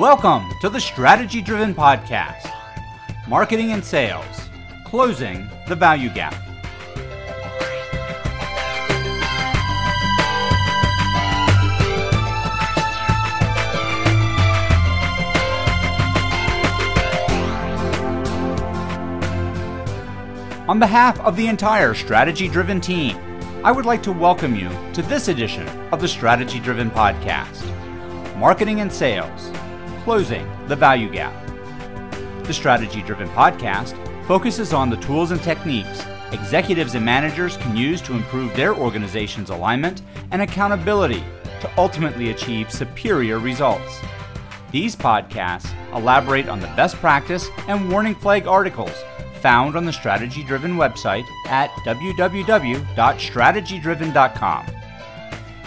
Welcome to the Strategy Driven Podcast. Marketing and Sales. Closing the Value Gap. On behalf of the entire Strategy Driven team, I would like to welcome you to this edition of the Strategy Driven Podcast. Marketing and Sales Closing the Value Gap. The Strategy Driven Podcast focuses on the tools and techniques executives and managers can use to improve their organization's alignment and accountability to ultimately achieve superior results. These podcasts elaborate on the best practice and warning flag articles found on the Strategy Driven website at www.strategydriven.com.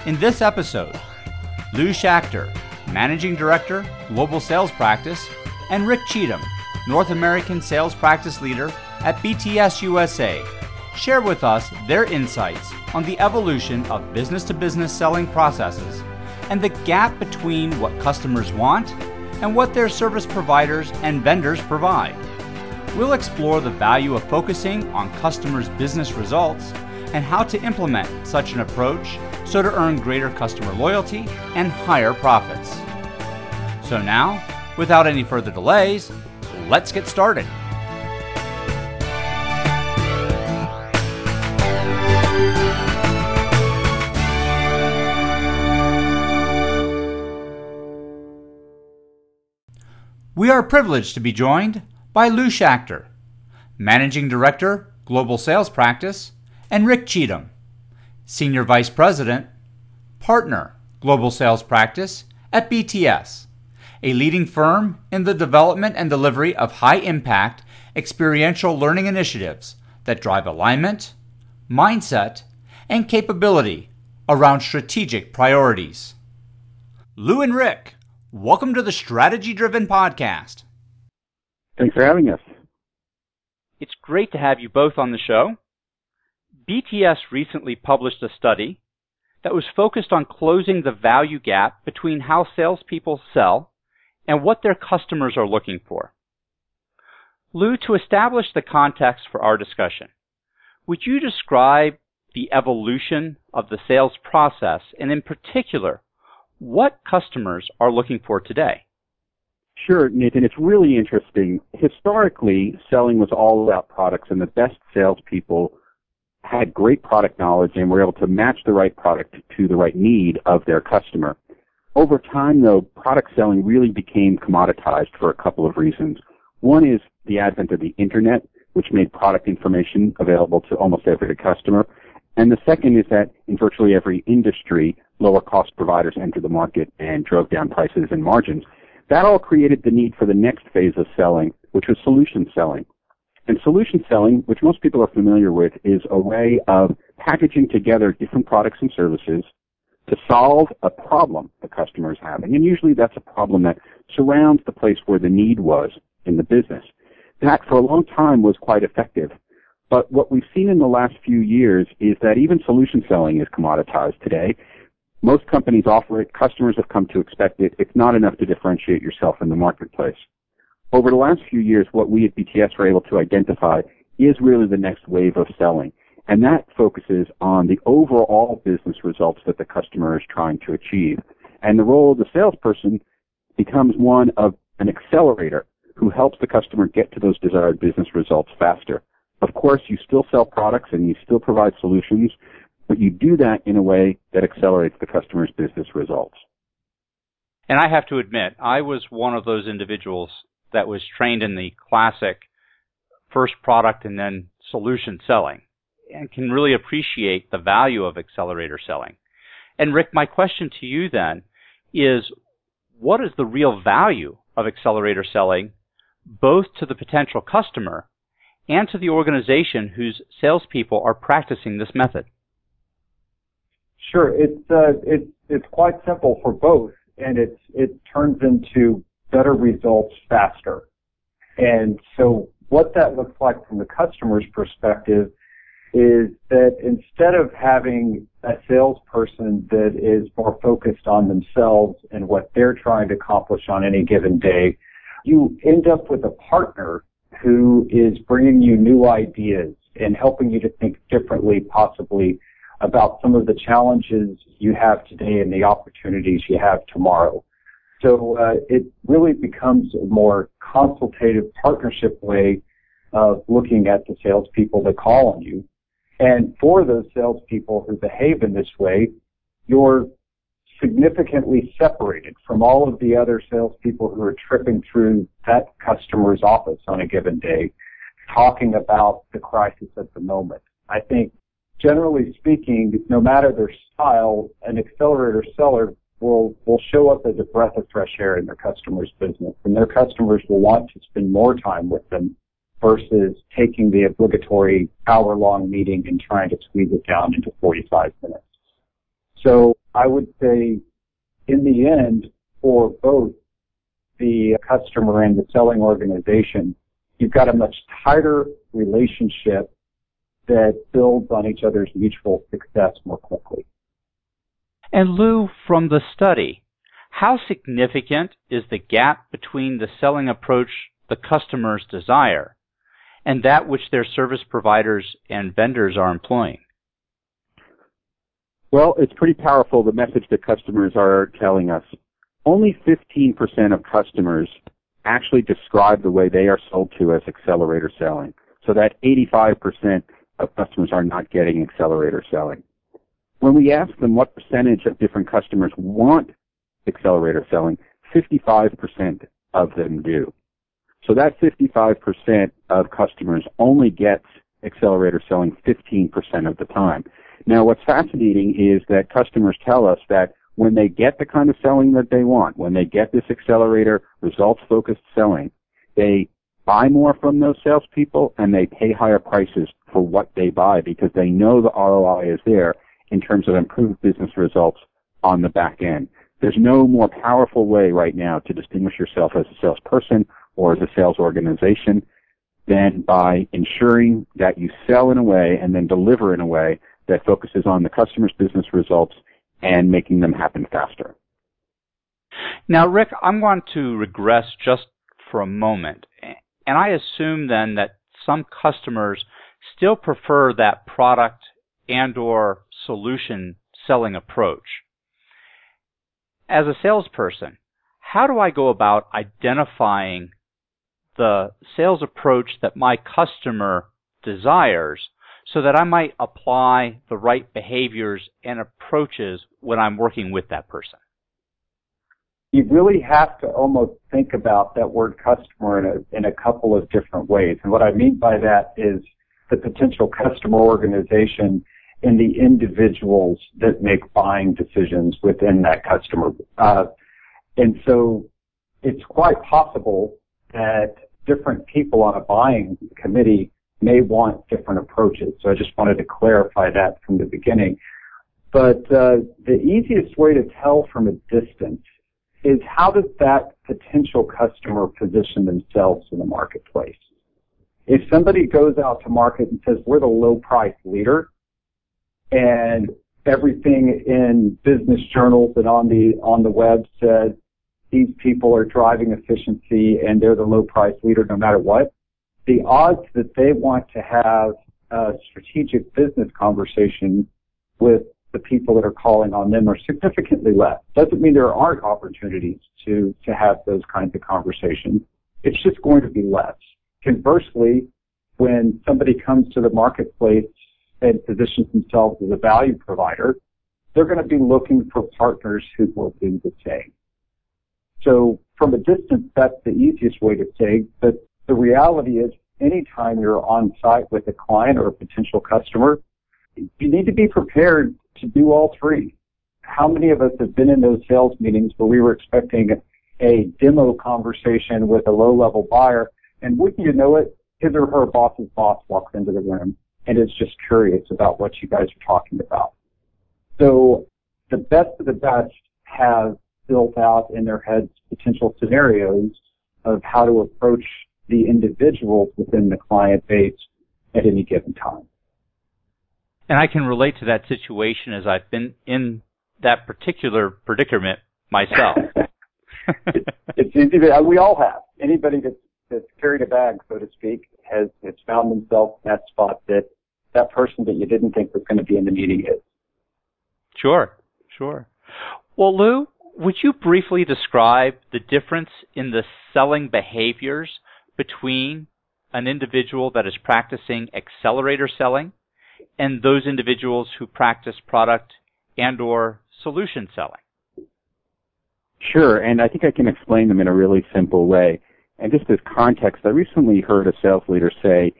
In this episode, Lou Schachter, Managing Director, Global Sales Practice, and Rick Cheatham, North American Sales Practice Leader at BTS USA, share with us their insights on the evolution of business to business selling processes and the gap between what customers want and what their service providers and vendors provide. We'll explore the value of focusing on customers' business results and how to implement such an approach so to earn greater customer loyalty and higher profits. So now, without any further delays, let's get started. We are privileged to be joined by Lou Schachter, Managing Director, Global Sales Practice, and Rick Cheatham, Senior Vice President, Partner, Global Sales Practice at BTS, a leading firm in the development and delivery of high impact experiential learning initiatives that drive alignment, mindset, and capability around strategic priorities. Lou and Rick, welcome to the Strategy Driven Podcast. Thanks for having us. It's great to have you both on the show. BTS recently published a study that was focused on closing the value gap between how salespeople sell and what their customers are looking for. Lou, to establish the context for our discussion, would you describe the evolution of the sales process and in particular, what customers are looking for today? Sure, Nathan. It's really interesting. Historically, selling was all about products, and the best salespeople had great product knowledge and were able to match the right product to the right need of their customer. Over time, though, product selling really became commoditized for a couple of reasons. One is the advent of the internet, which made product information available to almost every customer. And the second is that in virtually every industry, lower cost providers entered the market and drove down prices and margins. That all created the need for the next phase of selling, which was solution selling. And solution selling, which most people are familiar with, is a way of packaging together different products and services to solve a problem the customer is having. And usually that's a problem that surrounds the place where the need was in the business. That for a long time was quite effective. But what we've seen in the last few years is that even solution selling is commoditized today most companies offer it. Customers have come to expect it. It's not enough to differentiate yourself in the marketplace. Over the last few years, what we at BTS were able to identify is really the next wave of selling. And that focuses on the overall business results that the customer is trying to achieve. And the role of the salesperson becomes one of an accelerator who helps the customer get to those desired business results faster. Of course, you still sell products and you still provide solutions, but you do that in a way that accelerates the customer's business results. And I have to admit, I was one of those individuals that was trained in the classic first product and then solution selling and can really appreciate the value of accelerator selling. And Rick, my question to you then is what is the real value of accelerator selling both to the potential customer and to the organization whose salespeople are practicing this method? Sure. It's uh, it's it's quite simple for both, and it's it turns into better results faster. And so, what that looks like from the customer's perspective is that instead of having a salesperson that is more focused on themselves and what they're trying to accomplish on any given day, you end up with a partner who is bringing you new ideas and helping you to think differently, possibly about some of the challenges you have today and the opportunities you have tomorrow. So uh, it really becomes a more consultative partnership way of looking at the salespeople that call on you. And for those salespeople who behave in this way, you're significantly separated from all of the other salespeople who are tripping through that customer's office on a given day, talking about the crisis at the moment. I think generally speaking, no matter their style, an accelerator seller will will show up as a breath of fresh air in their customers' business, and their customers will want to spend more time with them versus taking the obligatory hour-long meeting and trying to squeeze it down into 45 minutes. So I would say, in the end, for both the customer and the selling organization, you've got a much tighter relationship that builds on each other's mutual success more quickly. And Lou, from the study, how significant is the gap between the selling approach the customers desire and that which their service providers and vendors are employing? Well, it's pretty powerful, the message that customers are telling us. Only 15% of customers actually describe the way they are sold to as accelerator selling. So that 85% of customers are not getting accelerator selling. When we ask them what percentage of different customers want accelerator selling, 55% of them do. So that 55% of customers only gets accelerator selling 15% of the time. Now what's fascinating is that customers tell us that when they get the kind of selling that they want, when they get this accelerator results focused selling, they buy more from those salespeople and they pay higher prices for what they buy because they know the ROI is there in terms of improved business results on the back end. There's no more powerful way right now to distinguish yourself as a salesperson or as a sales organization than by ensuring that you sell in a way and then deliver in a way that focuses on the customer's business results and making them happen faster. Now, Rick, I'm going to regress just for a moment. And I assume then that some customers still prefer that product and or solution selling approach. As a salesperson, how do I go about identifying the sales approach that my customer desires so that I might apply the right behaviors and approaches when I'm working with that person? You really have to almost think about that word customer in a, in a couple of different ways. And what I mean by that is the potential customer organization and the individuals that make buying decisions within that customer. Uh, and so it's quite possible that different people on a buying committee may want different approaches. So I just wanted to clarify that from the beginning. But uh, the easiest way to tell from a distance is how does that potential customer position themselves in the marketplace? If somebody goes out to market and says, we're the low price leader, and everything in business journals and on the, on the web says these people are driving efficiency and they're the low price leader no matter what, the odds that they want to have a strategic business conversation with the people that are calling on them are significantly less. Doesn't mean there aren't opportunities to, to have those kinds of conversations. It's just going to be less. Conversely, when somebody comes to the marketplace and positions themselves as a value provider, they're going to be looking for partners who will do the same. So from a distance, that's the easiest way to say, but the reality is anytime you're on site with a client or a potential customer, you need to be prepared to do all three. How many of us have been in those sales meetings where we were expecting a demo conversation with a low level buyer and wouldn't you know it, his or her boss's boss walks into the room and is just curious about what you guys are talking about. So the best of the best have built out in their heads potential scenarios of how to approach the individuals within the client base at any given time. And I can relate to that situation as I've been in that particular predicament myself. it's easy to, we all have. Anybody that's, that's carried a bag, so to speak, has, has found themselves in that spot that that person that you didn't think was going to be in the meeting is. Sure, sure. Well, Lou, would you briefly describe the difference in the selling behaviors between an individual that is practicing accelerator selling and those individuals who practice product and or solution selling? Sure, and I think I can explain them in a really simple way. And just as context, I recently heard a sales leader say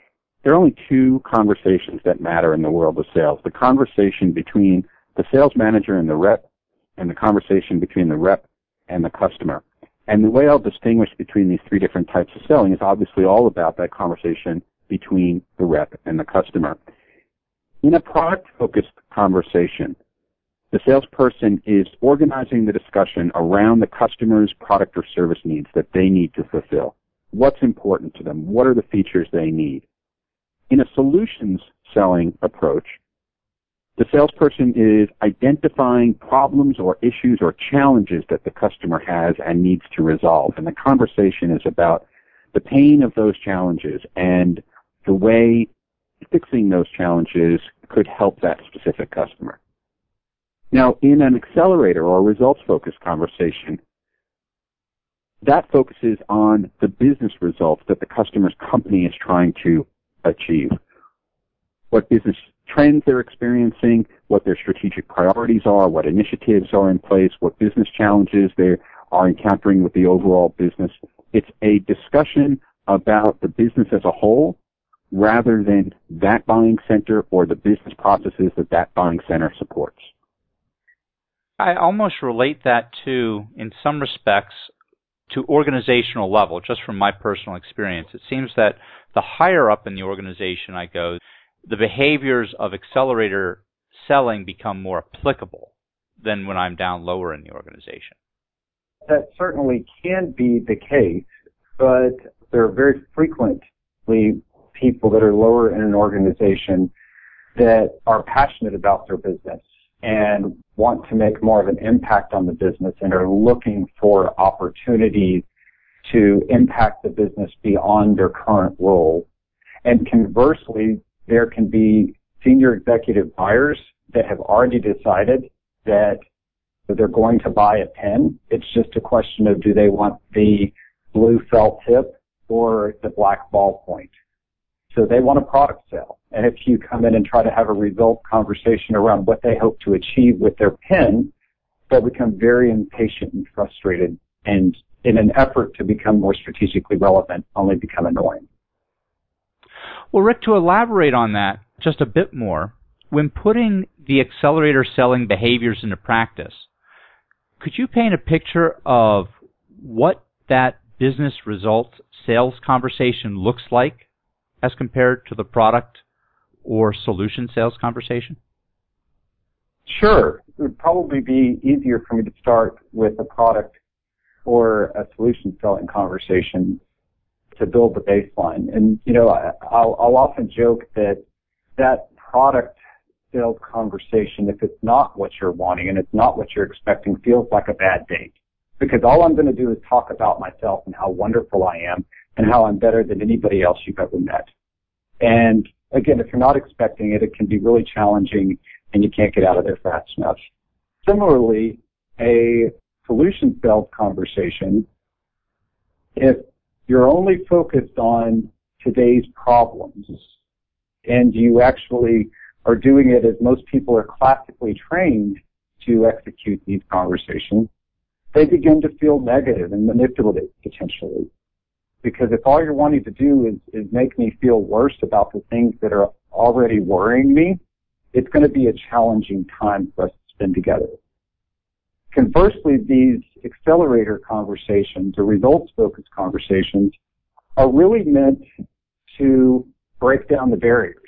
there are only two conversations that matter in the world of sales. The conversation between the sales manager and the rep and the conversation between the rep and the customer. And the way I'll distinguish between these three different types of selling is obviously all about that conversation between the rep and the customer. In a product focused conversation, the salesperson is organizing the discussion around the customer's product or service needs that they need to fulfill. What's important to them? What are the features they need? In a solutions selling approach, the salesperson is identifying problems or issues or challenges that the customer has and needs to resolve. And the conversation is about the pain of those challenges and the way fixing those challenges could help that specific customer. Now, in an accelerator or results focused conversation, that focuses on the business results that the customer's company is trying to achieve. What business trends they're experiencing, what their strategic priorities are, what initiatives are in place, what business challenges they are encountering with the overall business. It's a discussion about the business as a whole rather than that buying center or the business processes that that buying center supports. I almost relate that to, in some respects, to organizational level, just from my personal experience. It seems that the higher up in the organization I go, the behaviors of accelerator selling become more applicable than when I'm down lower in the organization. That certainly can be the case, but there are very frequently people that are lower in an organization that are passionate about their business and want to make more of an impact on the business and are looking for opportunities to impact the business beyond their current role. And conversely, there can be senior executive buyers that have already decided that they're going to buy a pen. It's just a question of do they want the blue felt tip or the black ballpoint. So they want a product sale. And if you come in and try to have a result conversation around what they hope to achieve with their pen, they'll become very impatient and frustrated and in an effort to become more strategically relevant, only become annoying. Well, Rick, to elaborate on that just a bit more, when putting the accelerator selling behaviors into practice, could you paint a picture of what that business results sales conversation looks like as compared to the product or solution sales conversation? Sure. It would probably be easier for me to start with a product or a solution selling conversation to build the baseline. And, you know, I'll, I'll often joke that that product sales conversation, if it's not what you're wanting and it's not what you're expecting, feels like a bad date. Because all I'm going to do is talk about myself and how wonderful I am and how I'm better than anybody else you've ever met. And again, if you're not expecting it, it can be really challenging and you can't get out of there fast enough. Similarly, a solution sales conversation, if you're only focused on today's problems and you actually are doing it as most people are classically trained to execute these conversations, they begin to feel negative and manipulative potentially. Because if all you're wanting to do is, is make me feel worse about the things that are already worrying me, it's going to be a challenging time for us to spend together. Conversely, these accelerator conversations or results focused conversations are really meant to break down the barriers.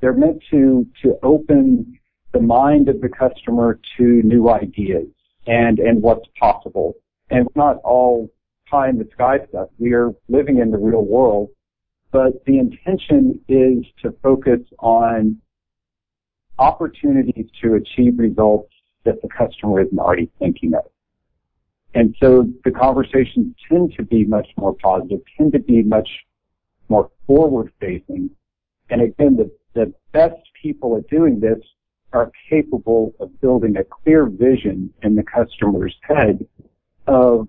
They're meant to, to open the mind of the customer to new ideas and, and what's possible. And not all pie in the sky stuff. We are living in the real world, but the intention is to focus on opportunities to achieve results that the customer isn't already thinking of. And so the conversations tend to be much more positive, tend to be much more forward facing. And again, the, the best people at doing this are capable of building a clear vision in the customer's head of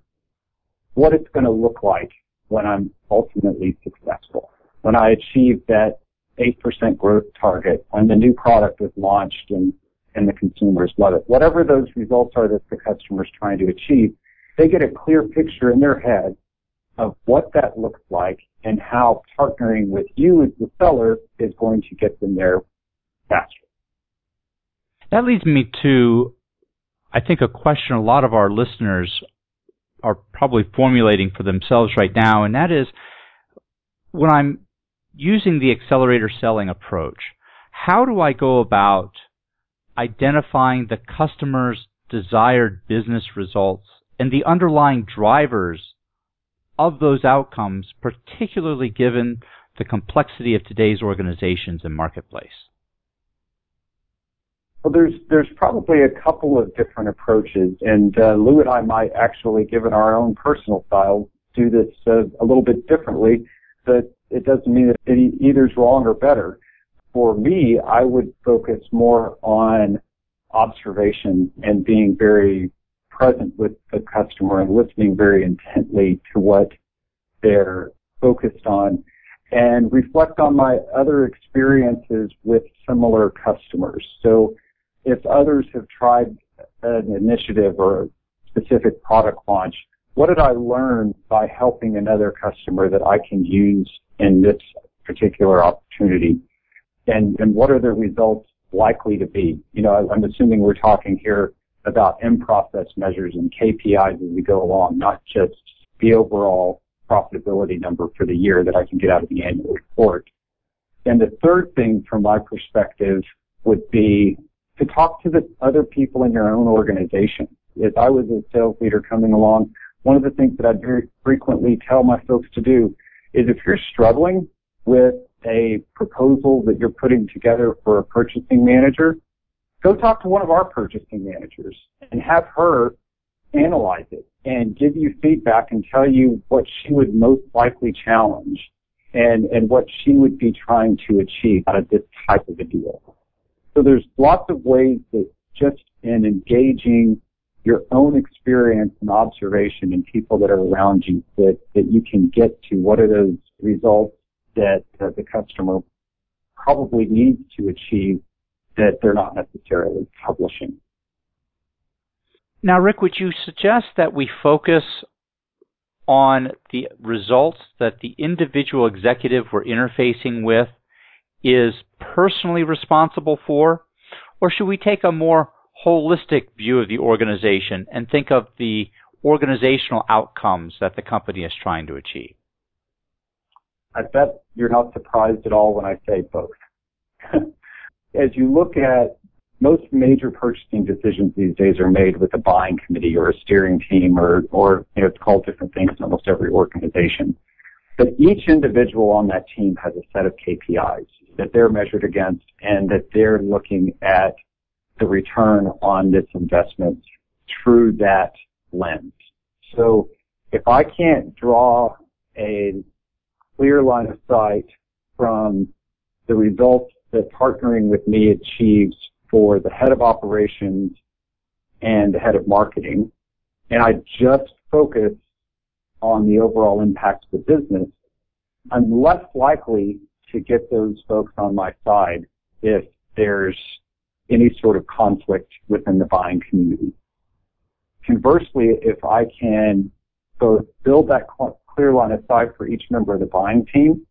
what it's going to look like when I'm ultimately successful. When I achieve that 8% growth target, when the new product is launched and, and the consumers love it. Whatever those results are that the customer is trying to achieve, they get a clear picture in their head of what that looks like and how partnering with you as the seller is going to get them there faster. That leads me to, I think, a question a lot of our listeners are probably formulating for themselves right now, and that is when I'm using the accelerator selling approach, how do I go about identifying the customer's desired business results and the underlying drivers of those outcomes, particularly given the complexity of today's organizations and marketplace? Well, there's there's probably a couple of different approaches, and uh, Lou and I might actually, given our own personal style, do this uh, a little bit differently. But it doesn't mean that it either's wrong or better. For me, I would focus more on observation and being very present with the customer and listening very intently to what they're focused on and reflect on my other experiences with similar customers. So if others have tried an initiative or a specific product launch, what did I learn by helping another customer that I can use in this particular opportunity? And, and what are the results likely to be? You know, I'm assuming we're talking here about in-process measures and KPIs as we go along, not just the overall profitability number for the year that I can get out of the annual report. And the third thing from my perspective would be to talk to the other people in your own organization. As I was a sales leader coming along, one of the things that I very frequently tell my folks to do is if you're struggling with a proposal that you're putting together for a purchasing manager, go talk to one of our purchasing managers and have her analyze it and give you feedback and tell you what she would most likely challenge and, and what she would be trying to achieve out of this type of a deal. So there's lots of ways that just in engaging your own experience and observation and people that are around you that, that you can get to what are those results that uh, the customer probably needs to achieve that they're not necessarily publishing. Now, Rick, would you suggest that we focus on the results that the individual executive we're interfacing with is personally responsible for? Or should we take a more holistic view of the organization and think of the organizational outcomes that the company is trying to achieve? I bet you're not surprised at all when I say both. As you look at most major purchasing decisions these days are made with a buying committee or a steering team or, or you know, it's called different things in almost every organization. But each individual on that team has a set of KPIs that they're measured against and that they're looking at the return on this investment through that lens. So if I can't draw a clear line of sight from the results that partnering with me achieves for the head of operations and the head of marketing, and I just focus on the overall impact of the business, I'm less likely to get those folks on my side if there's any sort of conflict within the buying community. Conversely, if I can both build that clear line of sight for each member of the buying team,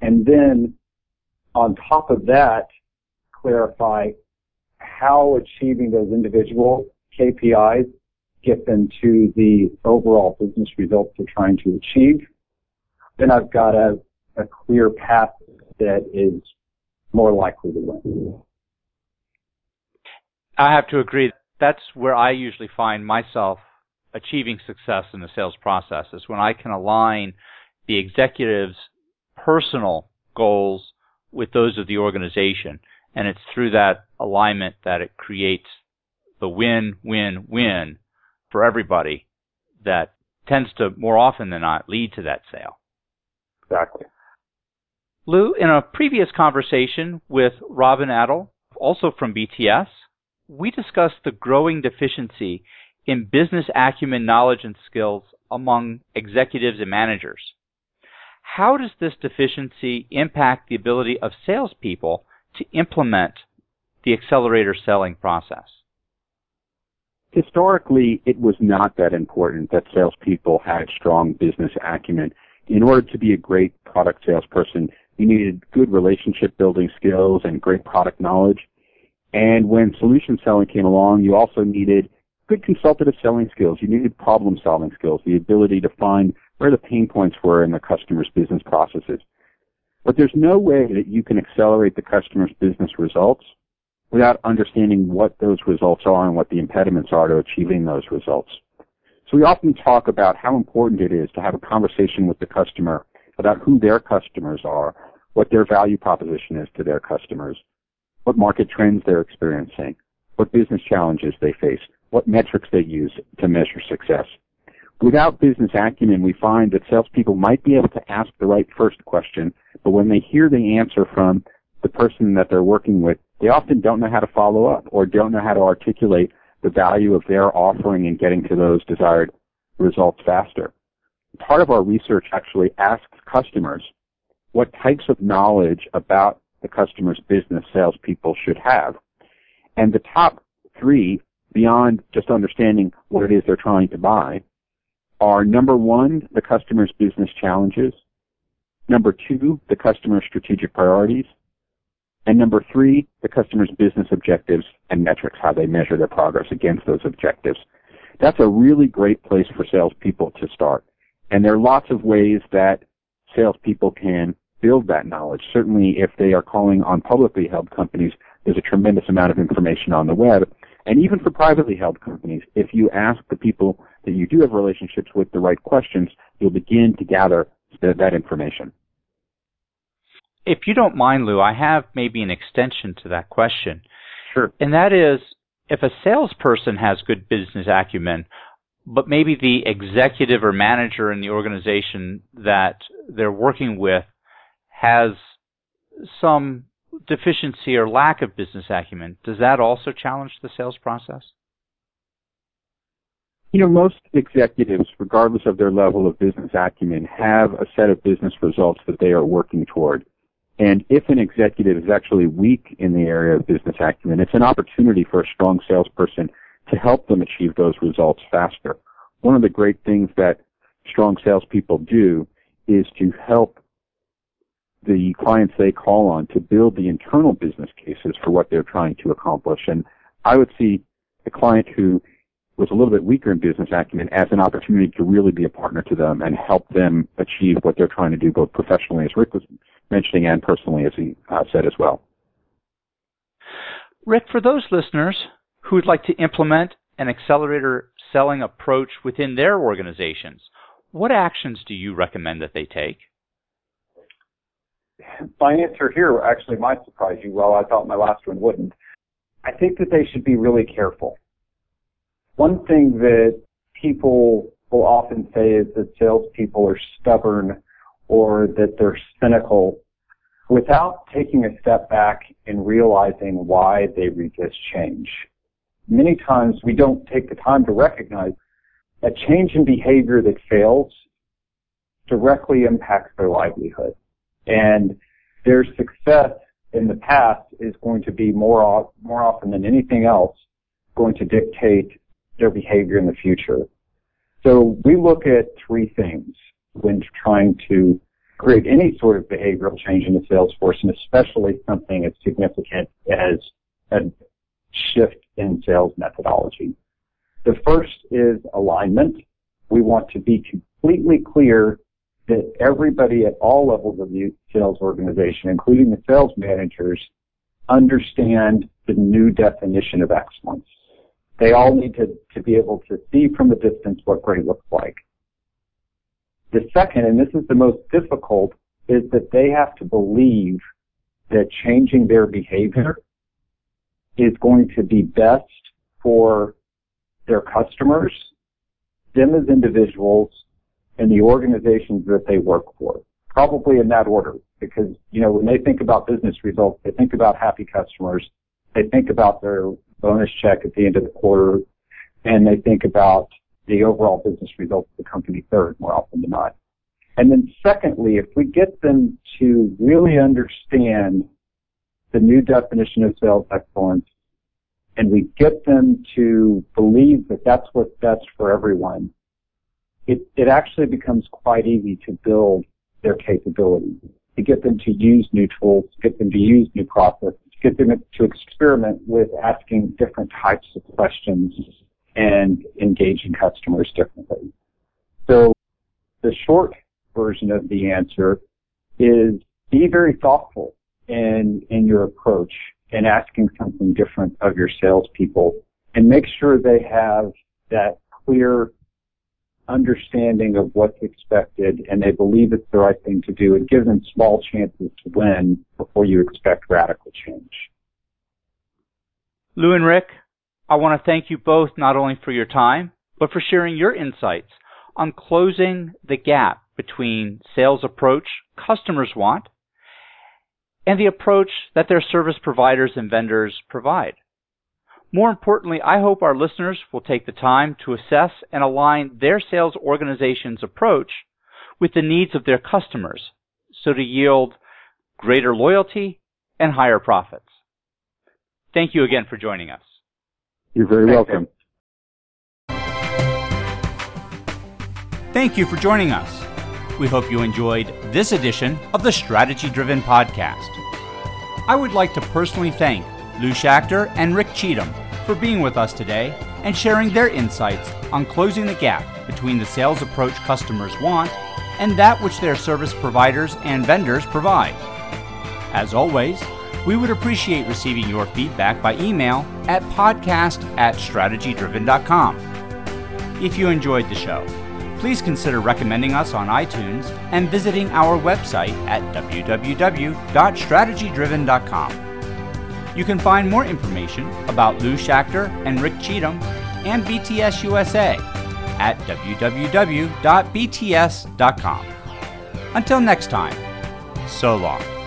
and then on top of that, clarify how achieving those individual KPIs get them to the overall business results they're trying to achieve, then I've got a, a clear path that is more likely to win. I have to agree. That's where I usually find myself achieving success in the sales process is when I can align the executive's personal goals with those of the organization And it's through that alignment that it creates the win, win, win for everybody that tends to more often than not lead to that sale. Exactly. Lou, in a previous conversation with Robin Adel, also from BTS, we discussed the growing deficiency in business acumen knowledge and skills among executives and managers. How does this deficiency impact the ability of salespeople to implement the accelerator selling process? Historically, it was not that important that salespeople had strong business acumen. In order to be a great product salesperson, you needed good relationship building skills and great product knowledge. And when solution selling came along, you also needed good consultative selling skills. You needed problem solving skills, the ability to find where the pain points were in the customer's business processes. But there's no way that you can accelerate the customer's business results without understanding what those results are and what the impediments are to achieving those results. So we often talk about how important it is to have a conversation with the customer about who their customers are, what their value proposition is to their customers, what market trends they're experiencing, what business challenges they face, what metrics they use to measure success. Without business acumen, we find that salespeople might be able to ask the right first question, but when they hear the answer from the person that they're working with, they often don't know how to follow up or don't know how to articulate the value of their offering and getting to those desired results faster. Part of our research actually asks customers what types of knowledge about the customer's business salespeople should have. And the top three beyond just understanding what it is they're trying to buy are number one, the customer's business challenges, number two, the customer's strategic priorities, and number three, the customer's business objectives and metrics, how they measure their progress against those objectives. That's a really great place for salespeople to start. And there are lots of ways that salespeople can build that knowledge. Certainly if they are calling on publicly held companies, there's a tremendous amount of information on the web. And even for privately held companies, if you ask the people that you do have relationships with the right questions, you'll begin to gather that, that information. If you don't mind, Lou, I have maybe an extension to that question. Sure. And that is, if a salesperson has good business acumen, but maybe the executive or manager in the organization that they're working with has some deficiency or lack of business acumen, does that also challenge the sales process? You know, most executives, regardless of their level of business acumen, have a set of business results that they are working toward. And if an executive is actually weak in the area of business acumen, it's an opportunity for a strong salesperson to help them achieve those results faster. One of the great things that strong salespeople do is to help the clients they call on to build the internal business cases for what they're trying to accomplish. And I would see a client who was a little bit weaker in business acumen as an opportunity to really be a partner to them and help them achieve what they're trying to do both professionally, as Rick was mentioning, and personally, as he uh, said as well. Rick, for those listeners who would like to implement an accelerator selling approach within their organizations, what actions do you recommend that they take? my answer here actually might surprise you. Well, I thought my last one wouldn't. I think that they should be really careful. One thing that people will often say is that salespeople are stubborn or that they're cynical without taking a step back and realizing why they resist change. Many times we don't take the time to recognize a change in behavior that fails directly impacts their livelihood. And their success in the past is going to be more, more often than anything else going to dictate their behavior in the future. So we look at three things when trying to create any sort of behavioral change in the sales force, and especially something as significant as a shift in sales methodology. The first is alignment. We want to be completely clear that everybody at all levels of the sales organization, including the sales managers, understand the new definition of excellence. They all need to, to be able to see from a distance what great looks like. The second, and this is the most difficult, is that they have to believe that changing their behavior is going to be best for their customers, them as individuals, and the organizations that they work for. Probably in that order, because, you know, when they think about business results, they think about happy customers, they think about their bonus check at the end of the quarter, and they think about the overall business results of the company third more often than not. And then secondly, if we get them to really understand the new definition of sales excellence and we get them to believe that that's what's best for everyone, it, it actually becomes quite easy to build their capabilities, to get them to use new tools, to get them to use new processes, get them to experiment with asking different types of questions and engaging customers differently. So the short version of the answer is be very thoughtful in, in your approach and asking something different of your salespeople and make sure they have that clear understanding of what's expected and they believe it's the right thing to do and give them small chances to win before you expect radical change. Lou and Rick, I want to thank you both not only for your time, but for sharing your insights on closing the gap between sales approach customers want and the approach that their service providers and vendors provide. More importantly, I hope our listeners will take the time to assess and align their sales organization's approach with the needs of their customers so to yield greater loyalty and higher profits. Thank you again for joining us. You're very welcome. Thank you for joining us. We hope you enjoyed this edition of the Strategy Driven Podcast. I would like to personally thank Lou Schachter and Rick Cheatham for being with us today and sharing their insights on closing the gap between the sales approach customers want and that which their service providers and vendors provide. As always, we would appreciate receiving your feedback by email at podcast at strategydriven.com. If you enjoyed the show, please consider recommending us on iTunes and visiting our website at www.strategydriven.com. You can find more information about Lou Schachter and Rick Cheatham and BTS USA at www.bts.com. Until next time, so long.